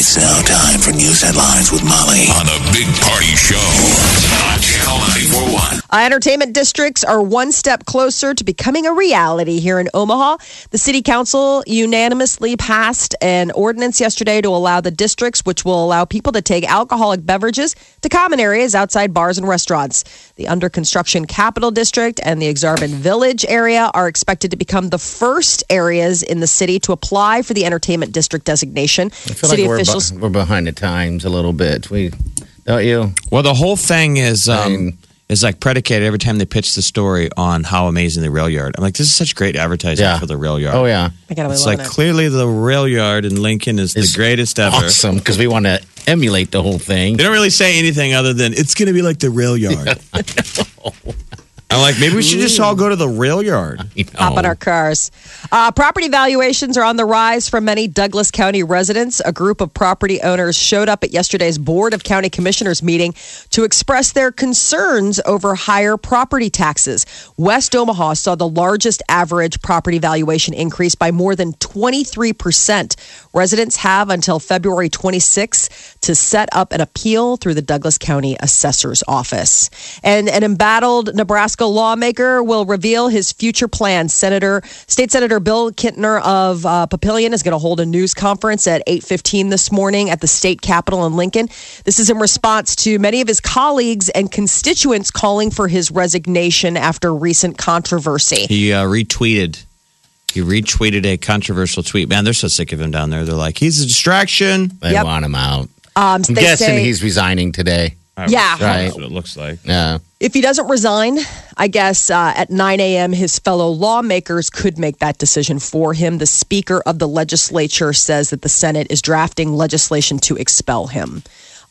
It's now time for news headlines with Molly. On the Big Party Show Channel 941. Uh, entertainment districts are one step closer to becoming a reality here in Omaha. The city council unanimously passed an ordinance yesterday to allow the districts, which will allow people to take alcoholic beverages to common areas outside bars and restaurants. The under construction capital district and the Aksarben Village area are expected to become the first areas in the city to apply for the entertainment district designation. I feel city like we're, be- officials. we're behind the times a little bit. We don't you? Well, the whole thing is um, mean- is like predicated every time they pitch the story on how amazing the rail yard. I'm like, this is such great advertising Yeah. for the rail yard. Oh yeah, I gotta It's like it. clearly the rail yard in Lincoln is It's the greatest ever. awesome because we want to emulate the whole thing. They don't really say anything other than it's going to be like the rail yard. I'm like, maybe we should just all go to the rail yard. Hop on our cars. Uh, property valuations are on the rise for many Douglas County residents. A group of property owners showed up at yesterday's Board of County Commissioners meeting to express their concerns over higher property taxes. West Omaha saw the largest average property valuation increase by more than 23%. Residents have until February 26 to set up an appeal through the Douglas County Assessor's Office. And an embattled Nebraska lawmaker will reveal his future plans. Senator, State Senator Bill Kintner of uh, Papillion is going to hold a news conference at 8:15 this morning at the state capitol in Lincoln. This is in response to many of his colleagues and constituents calling for his resignation after recent controversy. He uh, retweeted. He retweeted a controversial tweet. Man, they're so sick of him down there. They're like, he's a distraction. They Yep. want him out. Um, I'm guessing say- he's resigning today. Yeah. That's what it looks like. Yeah. If he doesn't resign, I guess uh, at 9 a.m., his fellow lawmakers could make that decision for him. The Speaker of the legislature says that the Senate is drafting legislation to expel him.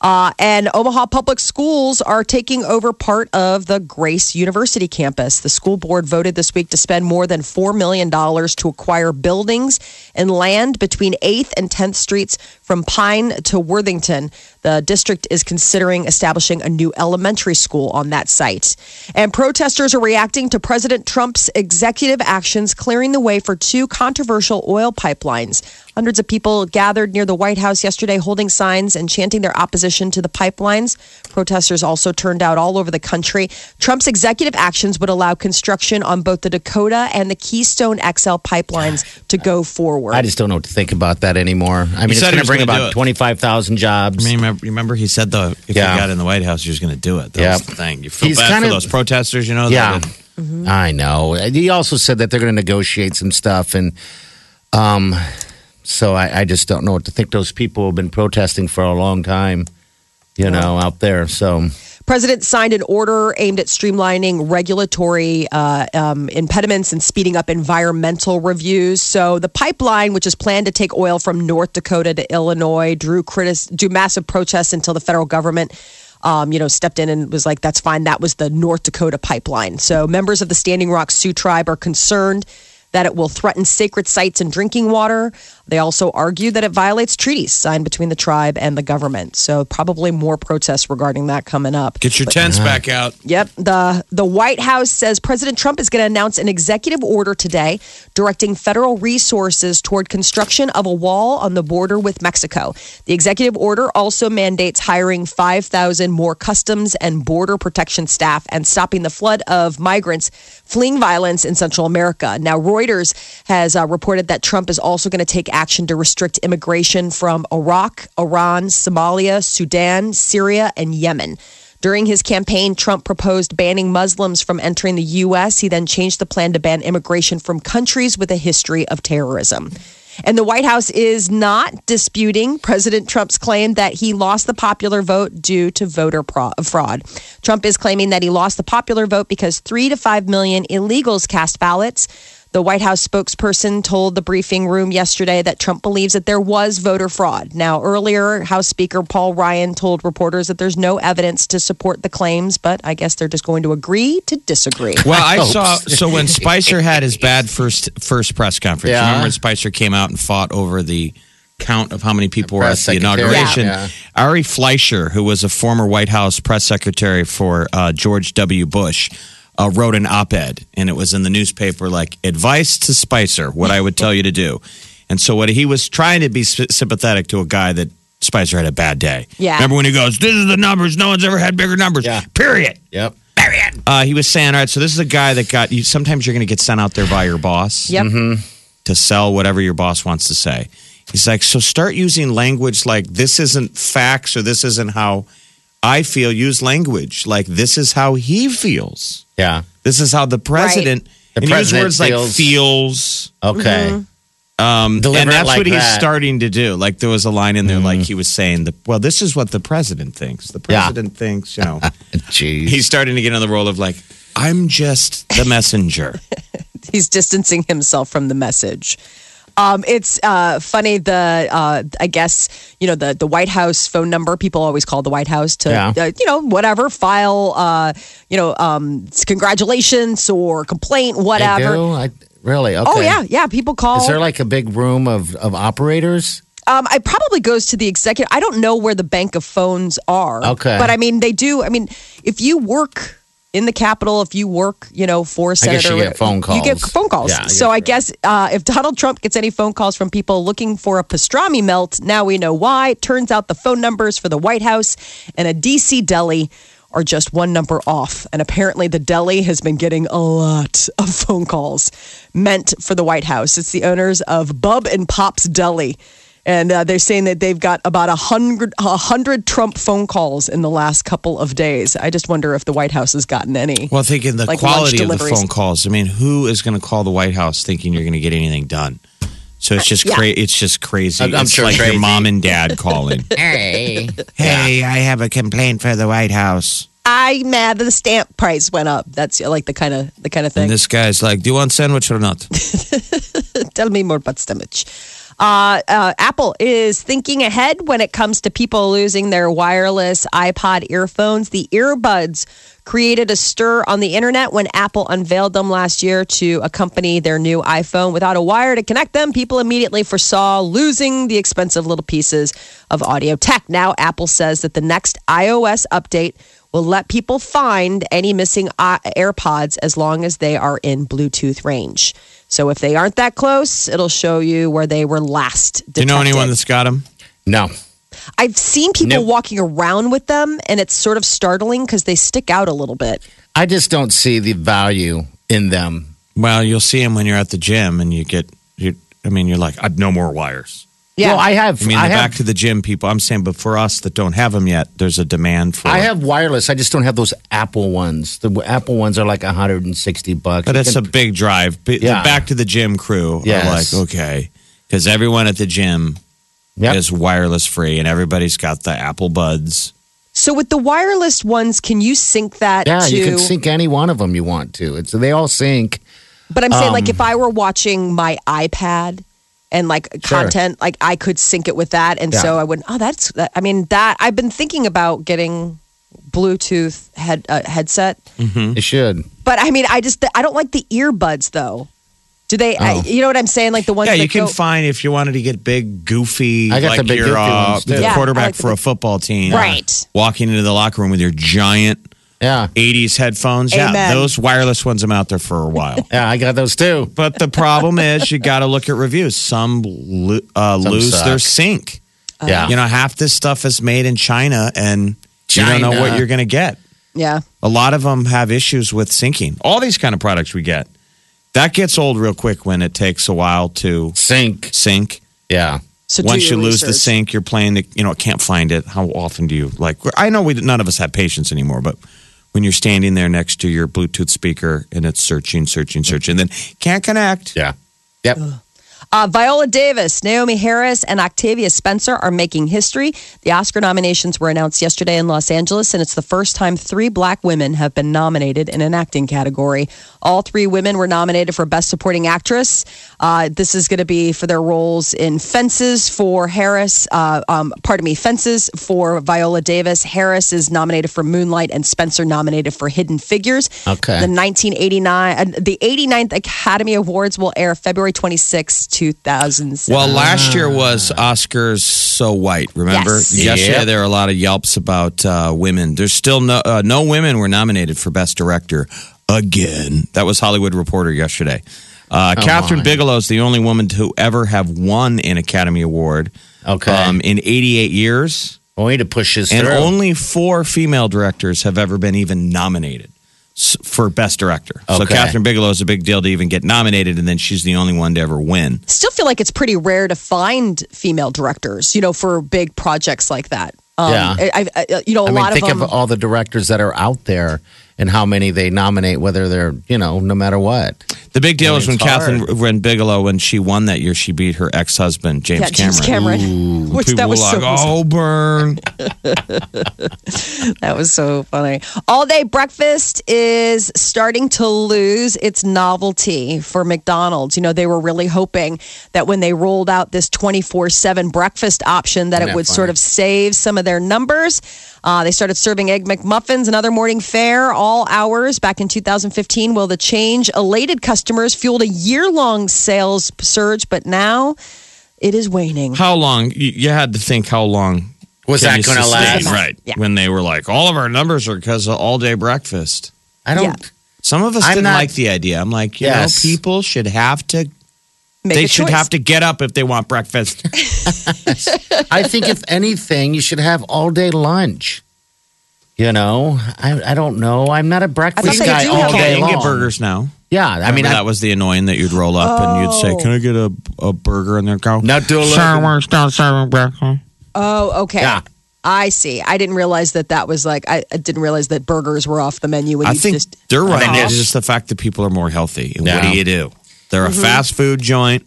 Uh, and Omaha Public Schools are taking over part of the Grace University campus. The school board voted this week to spend more than $4 million to acquire buildings and land between 8th and 10th Streets from Pine to Worthington. The district is considering establishing a new elementary school on that site. And protesters are reacting to President Trump's executive actions, clearing the way for two controversial oil pipelines. Hundreds of people gathered near the White House yesterday holding signs and chanting their opposition to the pipelines. Protesters also turned out all over the country. Trump's executive actions would allow construction on both the Dakota and the Keystone XL pipelines to go forward. I just don't know what to think about that anymore. I mean, it's going to bring about 25,000 jobs. I mean, remember, remember he said though, if Yeah. he got in the White House, he was going to do it. That Yeah. was the thing. You feel He's bad kind for of- those protesters, you know? yeah. that- I know. He also said that they're going to negotiate some stuff. And um, so I, I just don't know what to think. Those people have been protesting for a long time, you know, out there. So President signed an order aimed at streamlining regulatory uh, um, impediments and speeding up environmental reviews. So the pipeline, which is planned to take oil from North Dakota to Illinois, drew critis- drew massive protests until the federal government. Um, you know, stepped in and was like, "That's fine." That was the North Dakota pipeline. So members of the Standing Rock Sioux tribe are concerned that it will threaten sacred sites and drinking water. They also argue that it violates treaties signed between the tribe and the government. So probably more protests regarding that coming up. Get your tents back out. Yep. The the White House says President Trump is going to announce an executive order today directing federal resources toward construction of a wall on the border with Mexico. The executive order also mandates hiring 5,000 more customs and border protection staff and stopping the flood of migrants fleeing violence in Central America. Now Reuters has uh, reported that Trump is also going to take action to restrict immigration from Iraq, Iran, Somalia, Sudan, Syria, and Yemen. During his campaign, Trump proposed banning Muslims from entering the U.S. He then changed the plan to ban immigration from countries with a history of terrorism. And the White House is not disputing President Trump's claim that he lost the popular vote due to voter fraud. Trump is claiming that he lost the popular vote because three to five million illegals cast ballots. The White House spokesperson told the briefing room yesterday that Trump believes that there was voter fraud. Now, earlier, House Speaker Paul Ryan told reporters that there's no evidence to support the claims, but I guess they're just going to agree to disagree. Well, I hope saw so when Spicer had his bad first first press conference. Yeah. Remember when Spicer came out and fought over the count of how many people were at press the secretary. inauguration. Yeah. Ari Fleischer, who was a former White House press secretary for uh, George W. Bush, uh, wrote an op-ed, and it was in the newspaper like advice to Spicer, what I would tell you to do. And so what he was trying to be sympathetic to a guy that Spicer had a bad day. Yeah. Remember when he goes, "This is the numbers. No one's ever had bigger numbers." Yeah. Period. Yep. Period. Uh, he was saying, all right, so this is a guy that got you. Sometimes you're going to get sent out there by your boss Yep. to sell whatever your boss wants to say. He's like, so start using language like this isn't facts or this isn't how I feel. Use language like this is how he feels. Yeah. This is how the president. The and use president words like feels- feels. Okay. Um, Deliver and that's like what he's starting to do. Like there was a line in there, like he was saying, the, "Well, this is what the president thinks. The Yeah. president thinks, you know." Jeez. he's starting to get in the role of like, "I'm just the messenger." he's distancing himself from the message. Um, it's uh, funny. The uh, I guess you know the the White House phone number. People always call the White House to Yeah. uh, you know whatever file uh, you know um, congratulations or complaint whatever. I, really? Okay. Oh yeah, yeah. People call. Is there like a big room of, of operators? Um, it probably goes to the executive. I don't know where the bank of phones are. Okay. But I mean, they do. I mean, if you work in the Capitol, if you work, you know, for senator, you get phone calls. You get phone calls. Yeah, I so I guess uh, if Donald Trump gets any phone calls from people looking for a pastrami melt, now we know why. It turns out the phone numbers for the White House and a DC deli are just one number off. And apparently, the deli has been getting a lot of phone calls meant for the White House. It's the owners of Bub and Pop's Deli. And uh, they're saying that they've got about a hundred, a hundred Trump phone calls in the last couple of days. I just wonder if the White House has gotten any. Well, thinking the Like quality of the phone calls. I mean, who is going to call the White House thinking you're going to get anything done? So it's just Yeah. cra- It's just crazy. I'm- I'm it's sure like crazy. your mom and dad calling. Hey. hey, I have a complaint for the White House. I'm mad that the stamp price went up. That's like the kind of the kind of thing. And this guy's like, "Do you want sandwich or not?" Tell me more about stomach. Uh, uh, Apple is thinking ahead when it comes to people losing their wireless iPod earphones. The earbuds created a stir on the internet when Apple unveiled them last year to accompany their new iPhone. Without a wire to connect them, people immediately foresaw losing the expensive little pieces of audio tech. Now, Apple says that the next iOS update will let people find any missing uh, AirPods as long as they are in Bluetooth range. So if they aren't that close, it'll show you where they were last detected. Do you know anyone that's got them? No. I've seen people Nope. walking around with them, and it's sort of startling because they stick out a little bit. I just don't see the value in them. Well, you'll see them when you're at the gym, and you get. You, I mean, you're like, "I've no more wires." Yeah, Well, I have. I mean, the I have, back to the gym people. I'm saying, but for us that don't have them yet, there's a demand for. I it. have wireless. I just don't have those Apple ones. The Apple ones are like 160 bucks. But You it's a big drive. But Yeah. The back to the gym crew Yes. are like, okay, because everyone at the gym Yep. is wireless free, and everybody's got the Apple Buds. So with the wireless ones, can you sync that Yeah, to? you can sync any one of them you want to. It's they all sync. But I'm saying, like, Um, if I were watching my iPad and like Sure. content, like I could sync it with that, and Yeah. so I would. Oh, that's. That, I mean, that I've been thinking about getting Bluetooth head uh, headset, It should. but I mean, I just I don't like the earbuds though. Do they? I, Oh. you know what I'm saying? Like the ones. Yeah, that you can go, find if you wanted to get big, goofy, I got like the big you're goofy uh, ones, too. the Yeah, quarterback like the for a football team, Right. Walking into the locker room with your giant Yeah. 80s headphones. Yeah, those wireless ones. I'm out there for a while. Yeah, I got those too. But the problem is, you got to look at reviews. Some lo- uh, Some lose their suck. sync. yeah. You know, half this stuff is made in China, and you don't know what you're going to get. yeah. A lot of them have issues with syncing. All these kind of products we get, that gets old real quick when it takes a while to sync. sync. Yeah. So do Once you your lose the research. sync, you're playing the, you know, can't find it. How often do you like? I know we none of us have patience anymore, but when you're standing there next to your Bluetooth speaker and it's searching, searching, searching, then can't connect. Yeah. Yep. Uh, Viola Davis, Naomie Harris, and Octavia Spencer are making history. The Oscar nominations were announced yesterday in Los Angeles, and it's the first time three black women have been nominated in an acting category. All three women were nominated for Best Supporting Actress. Uh, this is going to be for their roles in Fences for Harris. Uh, um, pardon me, Fences for Viola Davis. Harris is nominated for Moonlight, and Spencer nominated for Hidden Figures. Okay. The 1989, uh, the 89th Academy Awards will air February 26, 2007. Well, last year was Oscars so white. Remember, Yes. yesterday Yep. there were a lot of yelps about uh, women. There's still no uh, no women were nominated for Best Director again. That was Hollywood Reporter yesterday. Uh, Kathryn on. Bigelow's the only woman to ever have won an Academy Award. Okay. Um, in 88 years, We need to push this and through. only four female directors have ever been even nominated s- for Best Director. So Okay. Kathryn Bigelow is a big deal to even get nominated, and then she's the only one to ever win. Still feel like it's pretty rare to find female directors, you know, for big projects like that. Um, Yeah. I, I, I- you know, a I mean, lot think of them. of all the directors that are out there and how many they nominate, whether they're, you know, no matter what. The big deal I is when it's Kathryn hard. when Bigelow when she won that year, she beat her ex husband James yeah, James Cameron. Cameron. Which People that was were like, so "Oh, burn!" that was so funny. All day breakfast is starting to lose its novelty for McDonald's. You know, they were really hoping that when they rolled out this 24/7 breakfast option that Isn't it that would sort of save some of their numbers. Uh, they started serving egg McMuffins and other morning fare all hours back in 2015. Well, the change elated customers, fueled a year-long sales surge, but now it is waning. How long? You, you had to think how long Was that gonna last? Right. Yeah. When they were like, all of our numbers are because of all day breakfast. I don't. Yeah. Some of us I'm didn't not- like the idea. I'm like, you Yes. know, people should have to. Make they should choice. have to get up if they want breakfast. I think if anything, you should have all day lunch. You know, I, I don't know. I'm not a breakfast they guy do all have you day can long. get burgers now. Yeah, I I mean, mean, I, that was the annoying that you'd roll up and you'd say, Oh. "Can I get a, a burger?" And they'd go, not do a "Sorry, little. we're still serving breakfast." Oh, okay. Yeah. I see. I didn't realize that that was like I, I didn't realize that burgers were off the menu. When I you think just they're right. think It's it's- just the fact that people are more healthy. And What do you do? They're Mm-hmm. a fast food joint.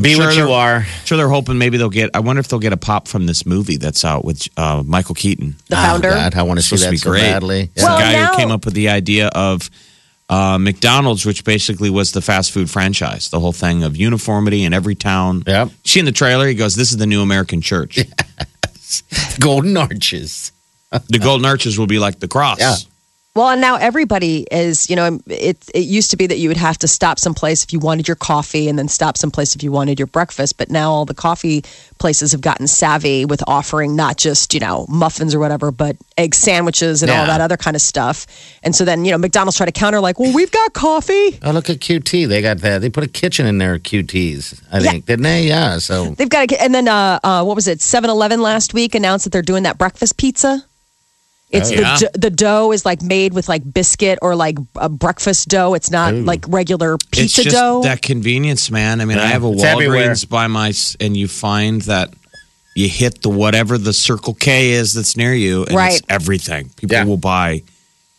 Be Sure what you they're- Sure, they're hoping maybe they'll get. I wonder if they'll get a pop from this movie that's out with uh, Michael Keaton. the Oh, founder. God, I want to see supposed to that be so great. badly. It's the guy now- who came up with the idea of uh, McDonald's, which basically was the fast food franchise. The whole thing of uniformity in every town. Yep. See in the trailer, he goes, "This is the new American church. Golden Arches. the Golden Arches will be like the cross." Yeah. Well, and now everybody is. You know, it it used to be that you would have to stop someplace if you wanted your coffee, and then stop someplace if you wanted your breakfast. But now all the coffee places have gotten savvy with offering not just you know muffins or whatever, but egg sandwiches and all that other kind of stuff. And so then you know McDonald's try to counter like, well, we've got coffee. Oh, look at QT. They got that. They put a kitchen in their QTs, I think, didn't they? Yeah. So They've got, a, and then uh, uh, what was it? 7-Eleven last week announced that they're doing that breakfast pizza. It's Oh, the yeah. d- the dough is like made with like biscuit or like a breakfast dough. It's not like regular It's pizza just dough. that convenience, man. I mean, I have a It's everywhere. Walgreens by my, and you find that you hit the whatever the Circle K is that's near you, and Right. it's everything. People Yeah. will buy.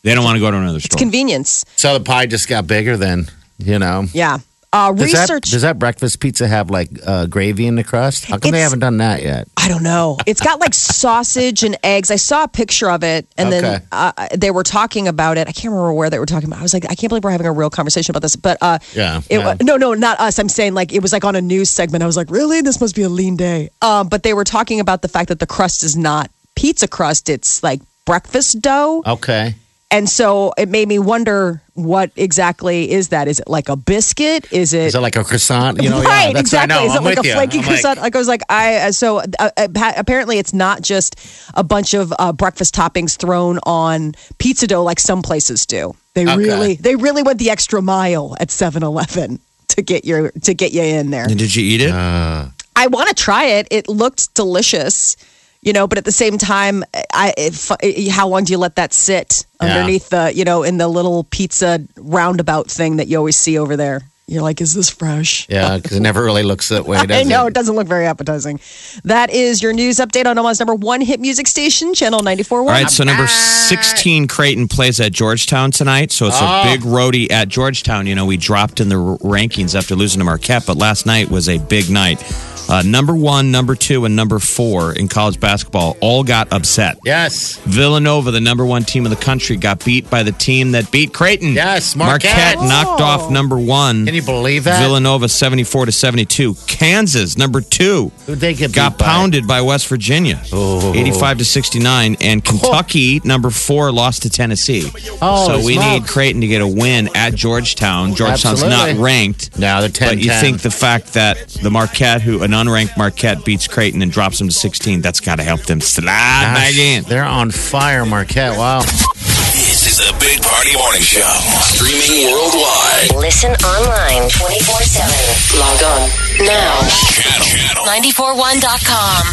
They don't want to go to another store. Convenience. so the pie just got bigger then, you know. Yeah. Uh, Does that, does that breakfast pizza have like uh, gravy in the crust? How come they haven't done that yet? I don't know. It's got like sausage and eggs. I saw a picture of it, and then uh, they were talking about it. I can't remember where they were talking about. I was like, I can't believe we're having a real conversation about this. But uh, Yeah, it, yeah. no, no, not us. I'm saying like it was like on a news segment. I was like, really? This must be a lean day. Um, but they were talking about the fact that the crust is not pizza crust. It's like breakfast dough. Okay. And so it made me wonder what exactly is that? Is it like a biscuit? Is it Is it like a croissant? You know, right, yeah, that's what I exactly. know. Is it I'm like a with you. flaky I'm croissant? Like, I was like, I uh, so uh, uh, apparently it's not just a bunch of uh, breakfast toppings thrown on pizza dough like some places do. They Okay. really, they really went the extra mile at 7-Eleven to get your to get you in there. And did you eat it? I want to try it. It looked delicious, you know, but at the same time, I if, how long do you let that sit Yeah. underneath the, you know, in the little pizza roundabout thing that you always see over there? You're like, is this fresh? Yeah, because it never really looks that way. I know It? it doesn't look very appetizing. That is your news update on Omaha's number one hit music station, Channel 94.1. All right, so number 16, Creighton plays at Georgetown tonight. So it's a oh. big roadie at Georgetown. You know, we dropped in the r- rankings after losing to Marquette, but last night was a big night. Uh, number one, number two, and number four in college basketball all got upset. Yes. Villanova, the number one team in the country, got beat by the team that beat Creighton. Yes, Marquette. knocked off number one. Can you believe that? Villanova 74 to 72. Kansas, number two, Who'd they get got beat by? pounded by West Virginia, Oh. 85 to 69. And Kentucky, number four, lost to Tennessee. Oh, so we smokes. need Creighton to get a win at Georgetown. Georgetown's Absolutely. not ranked. No, they're 10 But you think the fact that the Marquette, who an unranked Marquette beats Creighton and drops them to 16, that's got to help them slide back in. They're on fire, Marquette. Wow. This is a Big Party Morning Show. Streaming worldwide. Listen online 24 7. Log on now. Channel. Channel. 941.com.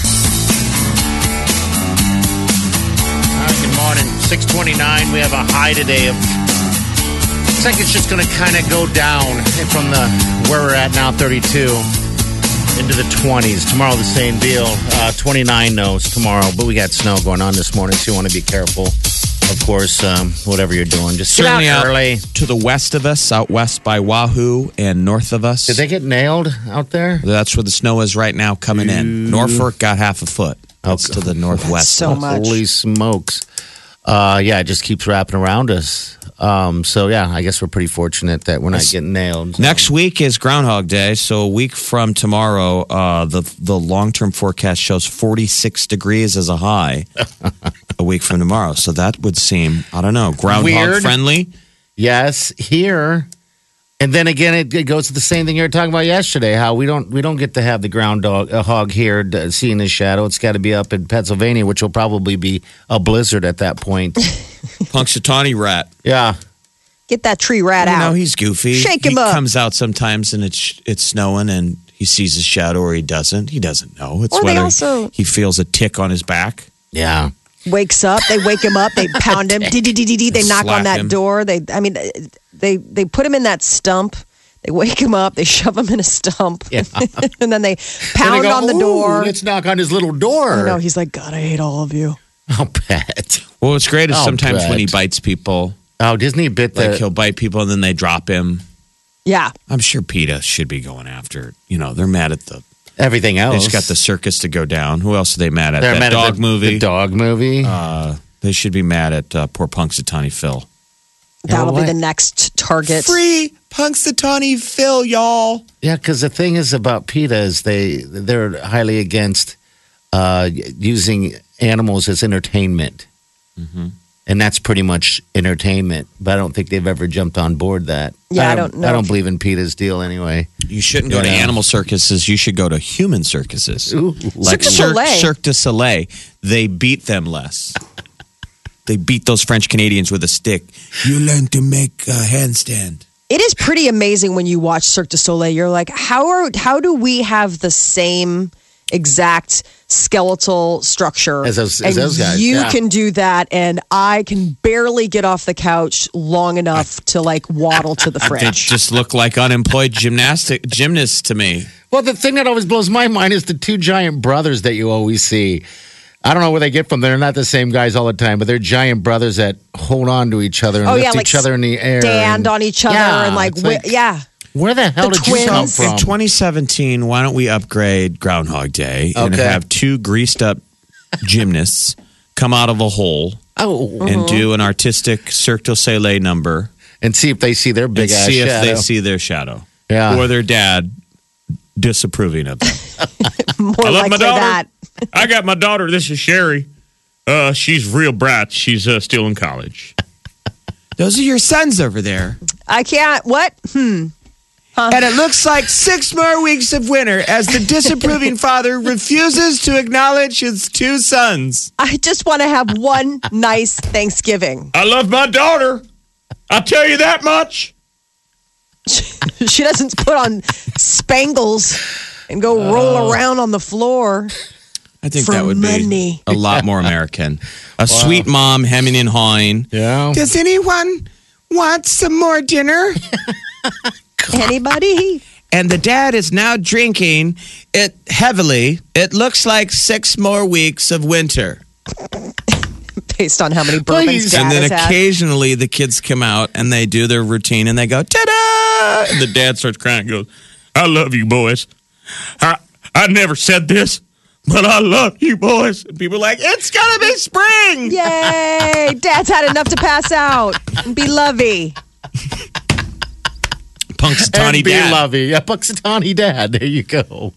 All right, good morning. 629. We have a high today of. Looks like it's just going to kind of go down from the where we're at now, 32, into the 20s. Tomorrow, the same deal. Uh, 29 knows tomorrow, but we got snow going on this morning, so you want to be careful. Of course, um, whatever you're doing, just get Certainly out out early. to the west of us, out west by Wahoo, and north of us. Did they get nailed out there? That's where the snow is right now coming in. Norfolk got half a foot. That's to the northwest. so much. Holy smokes. Uh, yeah, it just keeps wrapping around us. Um, so, yeah, I guess we're pretty fortunate that we're not getting nailed. Next week is Groundhog Day, so a week from tomorrow, uh, the the long term forecast shows 46 degrees as a high. a week from tomorrow, so that would seem I don't know groundhog Weird. friendly. Yes, here. And then again, it, it goes to the same thing you were talking about yesterday. How we don't we don't get to have the groundhog uh, hog here seeing his shadow. It's got to be up in Pennsylvania, which will probably be a blizzard at that point. Punxsutawney rat. yeah, Get that tree rat You out. know he's goofy. Shake he him up. comes out sometimes and it's it's snowing and he sees his shadow or he doesn't. He doesn't know. It's Or they whether also- he feels a tick on his back. yeah. wakes up. They wake him up. They pound him. They knock Slap on that him. door. They, I mean, they they put him in that stump. They wake him up. They shove him in a stump, Yeah. and then they And pound they go, on the "Ooh, door. Let's knock on his little door. No, he's like, God, I hate all of you. I'll bet. Well, what's great is Oh, sometimes when he bites people, Oh, Disney bit the. like he'll bite people and then they drop him. Yeah, I'm sure PETA should be going after. You know, they're mad at the. everything else. They just got the circus to go down. Who else are they mad at? They're that mad at dog the, movie. The dog movie. Uh, they should be mad at uh, poor Punxsutawney Phil. that'll be the next target. Free Punxsutawney Phil, y'all. Yeah, because the thing is about PETA is they they're highly against uh, using animals as entertainment, Mm-hmm. and that's pretty much entertainment. But I don't think they've ever jumped on board that. Yeah, I don't know I don't believe in PETA's deal anyway. You shouldn't go to Yeah. animal circuses. You should go to human circuses. Like Cirque du Cirque, Soleil. Cirque du Soleil. They beat them less. They beat those French Canadians with a stick. You learn to make a handstand. It is pretty amazing when you watch Cirque du Soleil. You're like, how are how do we have the same exact skeletal structure As those- as and those guys, You yeah. can do that, and I can barely get off the couch long enough to like waddle to the They fridge. just look like unemployed gymnastic gymnasts to me. Well, the thing that always blows my mind is the two giant brothers that you always see. I don't know where they get from. They're not the same guys all the time, but they're giant brothers that hold on to each other and Oh, lift yeah, like each other in the air. Stand and- on each other Yeah, and like, it's wi- yeah. Where the hell The did you come from? In 2017, why don't we upgrade Groundhog Day and Okay. have two greased up gymnasts come out of a hole oh, and do an artistic Cirque du Soleil number and see if they see their big and ass see if shadow. they see their shadow Yeah. or their dad disapproving of them. More I love my daughter. that. I got my daughter. This is Sherry. Uh, she's real bright. She's uh, still in college. Those are your sons over there. I can't. What? Uh-huh. And it looks like six more weeks of winter as the disapproving father refuses to acknowledge his two sons. I just want to have one nice Thanksgiving. I love my daughter. I'll tell you that much. she doesn't put on spangles and go roll oh. around on the floor. I think For that would money. be a lot more American. A sweet mom hemming and hawing. yeah. Does anyone want some more dinner? Anybody? And the dad is now drinking it heavily. It looks like six more weeks of winter. Based on how many bourbons dad and then has had. occasionally the kids come out and they do their routine and they go, ta da! And the dad starts crying and goes, I love you, boys. I, I never said this, but I love you, boys. And people are like, it's going to be spring. Yay! Dad's had enough to pass out and be lovey. Punxsutawney and be dad. lovey. Yeah, Punxsutawney dad. There you go.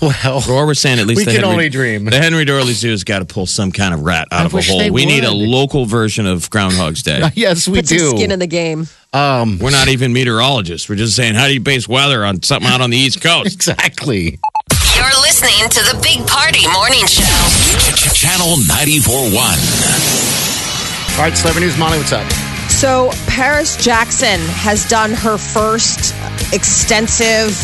Well, Or we're saying at least We the can Henry, only dream. The Henry Doorly Zoo has got to pull some kind of rat out I of a hole. they We need a local version of Groundhog's Day. yes, we Put some do. skin in the game. um, We're not even meteorologists. We're just saying, how do you base weather on something out on the East Coast? exactly. You're listening to the Big Party Morning Show. Channel 94.1. All right, celebrity news. Molly, what's up? So, Paris Jackson has done her first extensive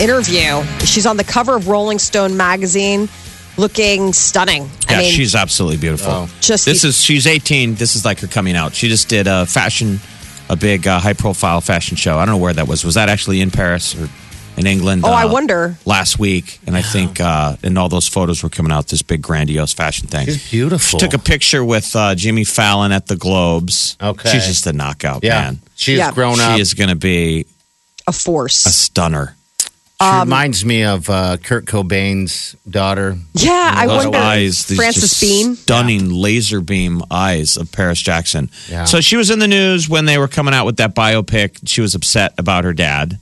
interview. She's on the cover of Rolling Stone magazine looking stunning. Yeah, I mean, she's absolutely beautiful. Oh. Just this the- is she's 18. This is like her coming out. She just did a fashion, a big uh, high profile fashion show. I don't know where that was. Was that actually in Paris or in England? Oh, I uh, wonder. Last week, and I think uh, and all those photos were coming out. This big grandiose fashion thing. She's beautiful. She Took a picture with uh, Jimmy Fallon at the Globes. Okay. she's just a knockout yeah. man. She's Yeah. grown up. She is going to be a force. a stunner. She Um, reminds me of uh, Kurt Cobain's daughter. yeah, I Those wonder. eyes, these Frances just Bean. stunning laser beam eyes of Paris Jackson. Yeah. So she was in the news when they were coming out with that biopic. She was upset about her dad,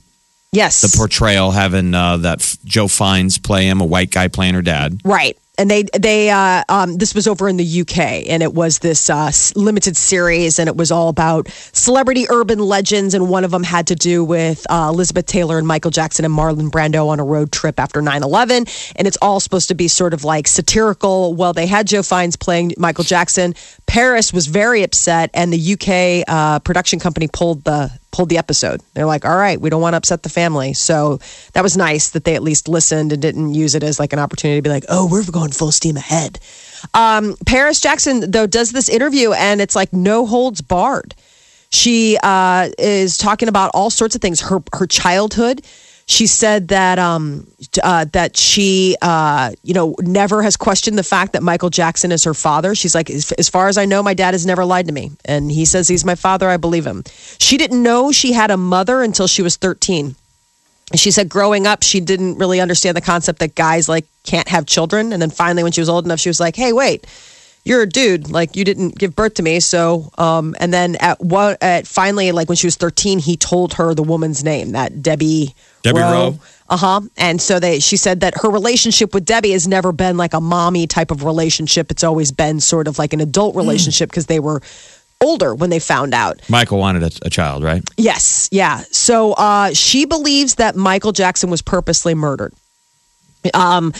Yes. the portrayal having uh, that f- Joe Fiennes play him, a white guy playing her dad. Right. And they they uh, um, this was over in the UK, and it was this uh, s- limited series, and it was all about celebrity urban legends, and one of them had to do with uh, Elizabeth Taylor and Michael Jackson and Marlon Brando on a road trip after 9-11. and it's all supposed to be sort of like satirical. Well, they had Joe Fiennes playing Michael Jackson. Paris was very upset, and the UK uh, production company pulled the pulled the episode. They're like, all right, we don't want to upset the family. So that was nice that they at least listened and didn't use it as like an opportunity to be like, oh, we're going full steam ahead. Um, Paris Jackson, though, does this interview and it's like no holds barred. She uh, is talking about all sorts of things. Her her childhood. She said that um, uh, that she uh, you know never has questioned the fact that Michael Jackson is her father. She's like, as, as far as I know, my dad has never lied to me, and he says he's my father. I believe him. She didn't know she had a mother until she was thirteen. She said growing up, she didn't really understand the concept that guys like can't have children. And then finally, when she was old enough, she was like, "Hey, wait, you're a dude. Like you didn't give birth to me." So, um, and then at what? At finally, like when she was 13, he told her the woman's name, that Debbie. Debbie Rowe? Uh huh. And so they, she said that her relationship with Debbie has never been like a mommy type of relationship. It's always been sort of like an adult relationship because they were older when they found out. Michael wanted a, a child, right? Yes, yeah. So uh, she believes that Michael Jackson was purposely murdered. Um,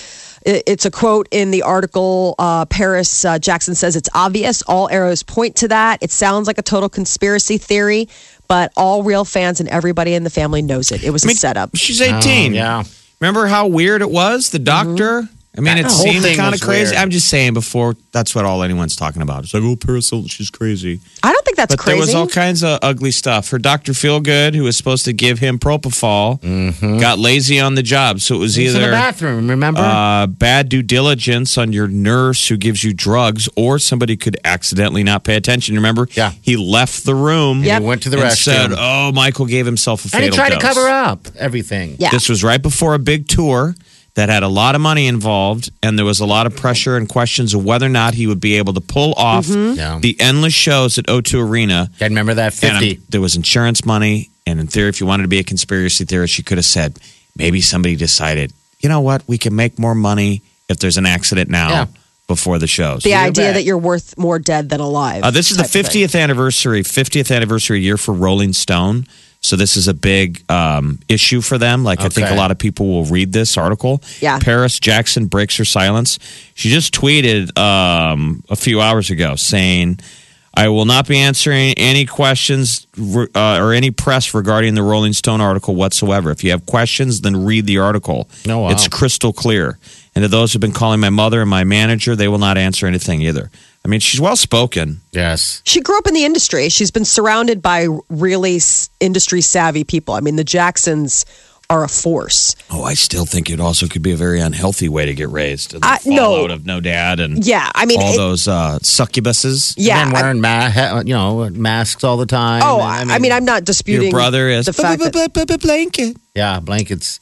it's a quote in the article. Uh, Paris uh, Jackson says it's obvious. All arrows point to that. It sounds like a total conspiracy theory, but all real fans and everybody in the family knows it. It was a setup. She's 18. Oh, yeah. Remember how weird it was? The doctor? I mean, it That whole seemed kind of crazy. weird. I'm just saying before, that's what all anyone's talking about. It's like, oh, Paris, Hilton, she's crazy. I don't think that's crazy. But there was all kinds of ugly stuff. Her Dr. Feelgood, who was supposed to give him propofol, got lazy on the job. So it was He's in the either bathroom, remember? uh, bad due diligence on your nurse who gives you drugs, or somebody could accidentally not pay attention. Remember? Yeah. He left the room. Yep. He went to the and restroom. said, "Oh, Michael gave himself a fatal." and he tried to cover up everything. yeah. This was right before a big tour that had a lot of money involved, and there was a lot of pressure and questions of whether or not he would be able to pull off Mm-hmm. Yeah. the endless shows at O2 Arena. I remember that And um, 50. there was insurance money, and in theory, if you wanted to be a conspiracy theorist, you could have said maybe somebody decided, you know what, we can make more money if there's an accident now Yeah. before the shows. the idea bet. that you're worth more dead than alive. Uh, this is the type of thing. 50th anniversary, 50th anniversary year for Rolling Stone. So this is a big um, issue for them. Like I think a lot of people will read this article. Yeah. Paris Jackson breaks her silence. She just tweeted um, a few hours ago saying, "I will not be answering any questions uh, or any press regarding the Rolling Stone article whatsoever. If you have questions, then read the article. Oh, wow. It's crystal clear." And to those who've been calling my mother and my manager, they will not answer anything either. I mean, she's well spoken. Yes. She grew up in the industry. She's been surrounded by really industry savvy people. I mean, the Jacksons are a force. Oh, I still think it also could be a very unhealthy way to get raised. The I- no. fallout of no dad and Yeah, I mean, all it- those uh, succubuses. Yeah, and I- wearing ma- ha- you know masks all the time. Oh, And, I mean, I'm not disputing Your brother is the fact blanket. yeah, blankets.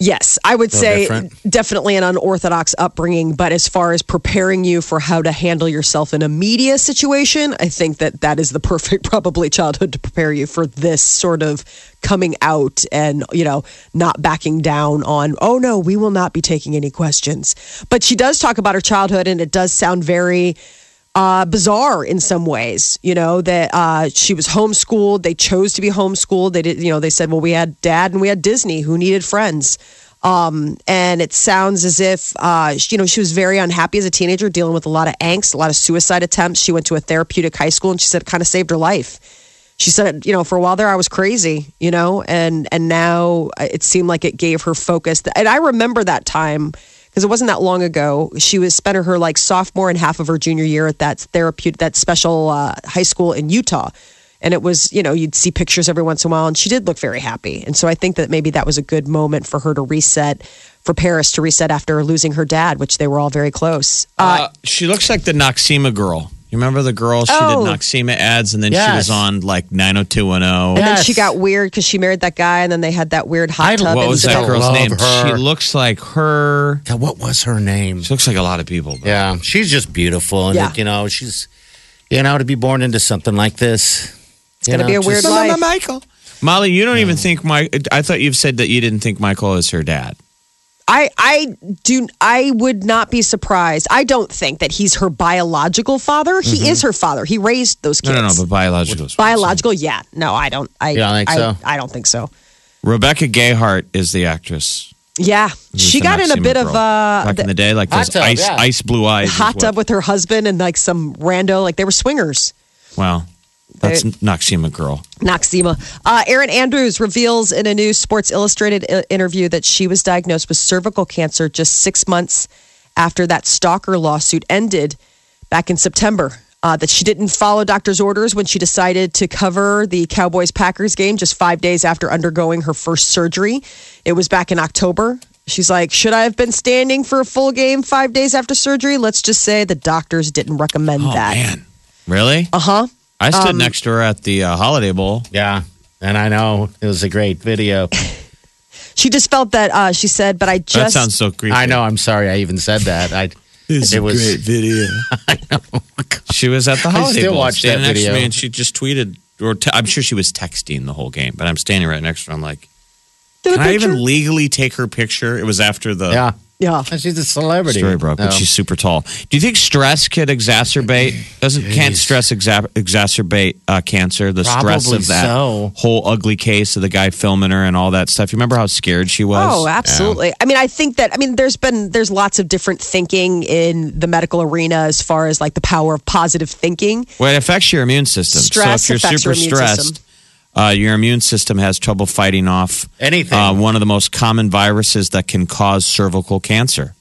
Yes, I would Little say different. definitely an unorthodox upbringing. But as far as preparing you for how to handle yourself in a media situation, I think that that is the perfect probably childhood to prepare you for this sort of coming out and you know not backing down on oh no we will not be taking any questions but she does talk about her childhood and it does sound very uh, bizarre in some ways. You know that uh, she was homeschooled. They chose to be homeschooled. They did. You know they said, well, we had dad and we had Disney, who needed friends. Um, and it sounds as if uh, you know she was very unhappy as a teenager, dealing with a lot of angst, a lot of suicide attempts. She went to a therapeutic high school, and she said it kind of saved her life. She said, you know, for a while there, I was crazy, you know, and and now it seemed like it gave her focus. And I remember that time because it wasn't that long ago. She was spent her like sophomore and half of her junior year at that therapeutic, that special uh, high school in Utah. And it was, you know, you'd see pictures every once in a while, and she did look very happy. And so I think that maybe that was a good moment for her to reset, for Paris to reset after losing her dad, which they were all very close. Uh, Uh, she looks like the Noxzema girl. You remember the girl? She Oh. did Noxzema ads, and then she Yes. was on like 90210. and then Yes. she got weird because she married that guy, and then they had that weird hot I- tub. What was that incident. girl's love name? her. She looks like her. God, what was her name? She looks like a lot of people. but- Yeah, she's just beautiful, and Yeah. you know she's you know to be born into something like this. It's gonna be a weird life. Michael. Molly, you don't even mm. think my. I thought you've said that you didn't think Michael is her dad. I I do I would not be surprised. I don't think that he's her biological father. He is her father. He raised those kids. no, no, no but biological. is what I'm saying. biological, yeah. No, I don't. I You don't think I, so? I don't think so. Rebecca Gayheart is the actress. Yeah, who's she got in a Noxzema bit of girl. uh, back in the day, like those tub, ice yeah. ice blue eyes. hot tub with her husband and like some rando. Like they were swingers. Wow, that's They- Noxzema girl. Noxzema. Uh, Erin Andrews reveals in a new Sports Illustrated interview that she was diagnosed with cervical cancer just six months after that stalker lawsuit ended back in September. Uh, that she didn't follow doctor's orders when she decided to cover the Cowboys Packers game just five days after undergoing her first surgery. It was back in October. She's like, Should I have been standing for a full game five days after surgery? Let's just say the doctors didn't recommend Oh that. man, really? Uh huh. I stood Um, next to her at the uh, Holiday Bowl. Yeah, and I know it was a great video. She just felt that, uh, she said, but I just. that sounds so creepy. I know. I'm sorry. I even said that. I it was a great video. I know. She was at the I Holiday still Bowl, watch standing that next to video. me, and she just tweeted, or te- I'm sure she was texting the whole game, but I'm standing right next to her. I'm like, Get can I even legally take her picture? It was after the yeah. Yeah. And She's a celebrity. story broke, but she's super tall. Do you think stress could exacerbate? Doesn't can't stress exa- exacerbate uh, cancer? The stress Probably of that so. whole ugly case of the guy filming her and all that stuff. You remember how scared she was? Oh, absolutely. I mean, I think that I mean, there's been there's lots of different thinking in the medical arena as far as like the power of positive thinking. Well, it affects your immune system. Stress so if you're affects super your immune stressed, system. Uh, your immune system has trouble fighting off Anything. Uh, one of the most common viruses that can cause cervical cancer.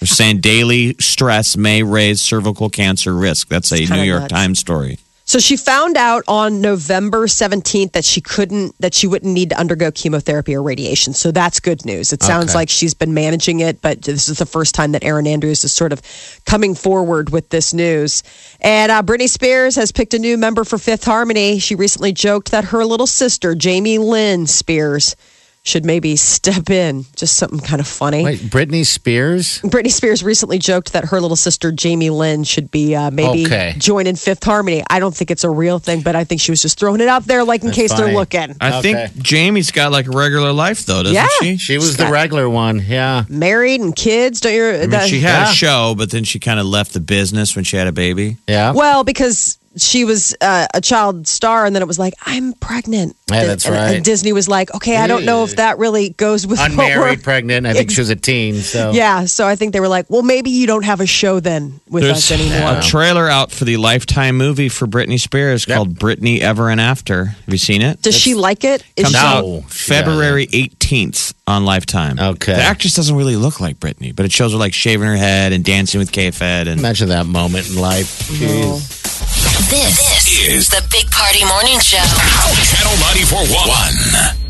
They're saying daily stress may raise cervical cancer risk. That's a New York nuts. Times story. So she found out on November 17th that she couldn't that she wouldn't need to undergo chemotherapy or radiation. So that's good news. It sounds Okay. like she's been managing it, but this is the first time that Erin Andrews is sort of coming forward with this news. And uh, Britney Spears has picked a new member for Fifth Harmony. She recently joked that her little sister, Jamie Lynn Spears, should maybe step in. Just something kind of funny. Wait, Britney Spears. Britney Spears recently joked that her little sister Jamie Lynn should be uh, maybe Okay. join in Fifth Harmony. I don't think it's a real thing, but I think she was just throwing it out there, like in That's case funny. they're looking. I Okay. think Jamie's got like a regular life though, doesn't Yeah. she? She was She's the regular one. Yeah. Married and kids, don't you? I mean, that- she had Yeah. a show, but then she kind of left the business when she had a baby. Yeah. well, because she was uh, a child star, and then it was like, I'm pregnant. Yeah, that's and, right. And Disney was like, okay, I don't know if that really goes with what Unmarried, we're- pregnant. I think she was a teen. So Yeah, so I think they were like, well, maybe you don't have a show then with us anymore. a trailer out for the Lifetime movie for Britney Spears Yep. called Britney Ever and After. Have you seen it? Does she like it? it? Is Comes she- No. out February 18th on Lifetime. Okay. The actress doesn't really look like Britney, but it shows her like shaving her head and dancing with K-Fed. And imagine that moment in life. Jeez. This, is the Big Party Morning Show. Channel 94.1.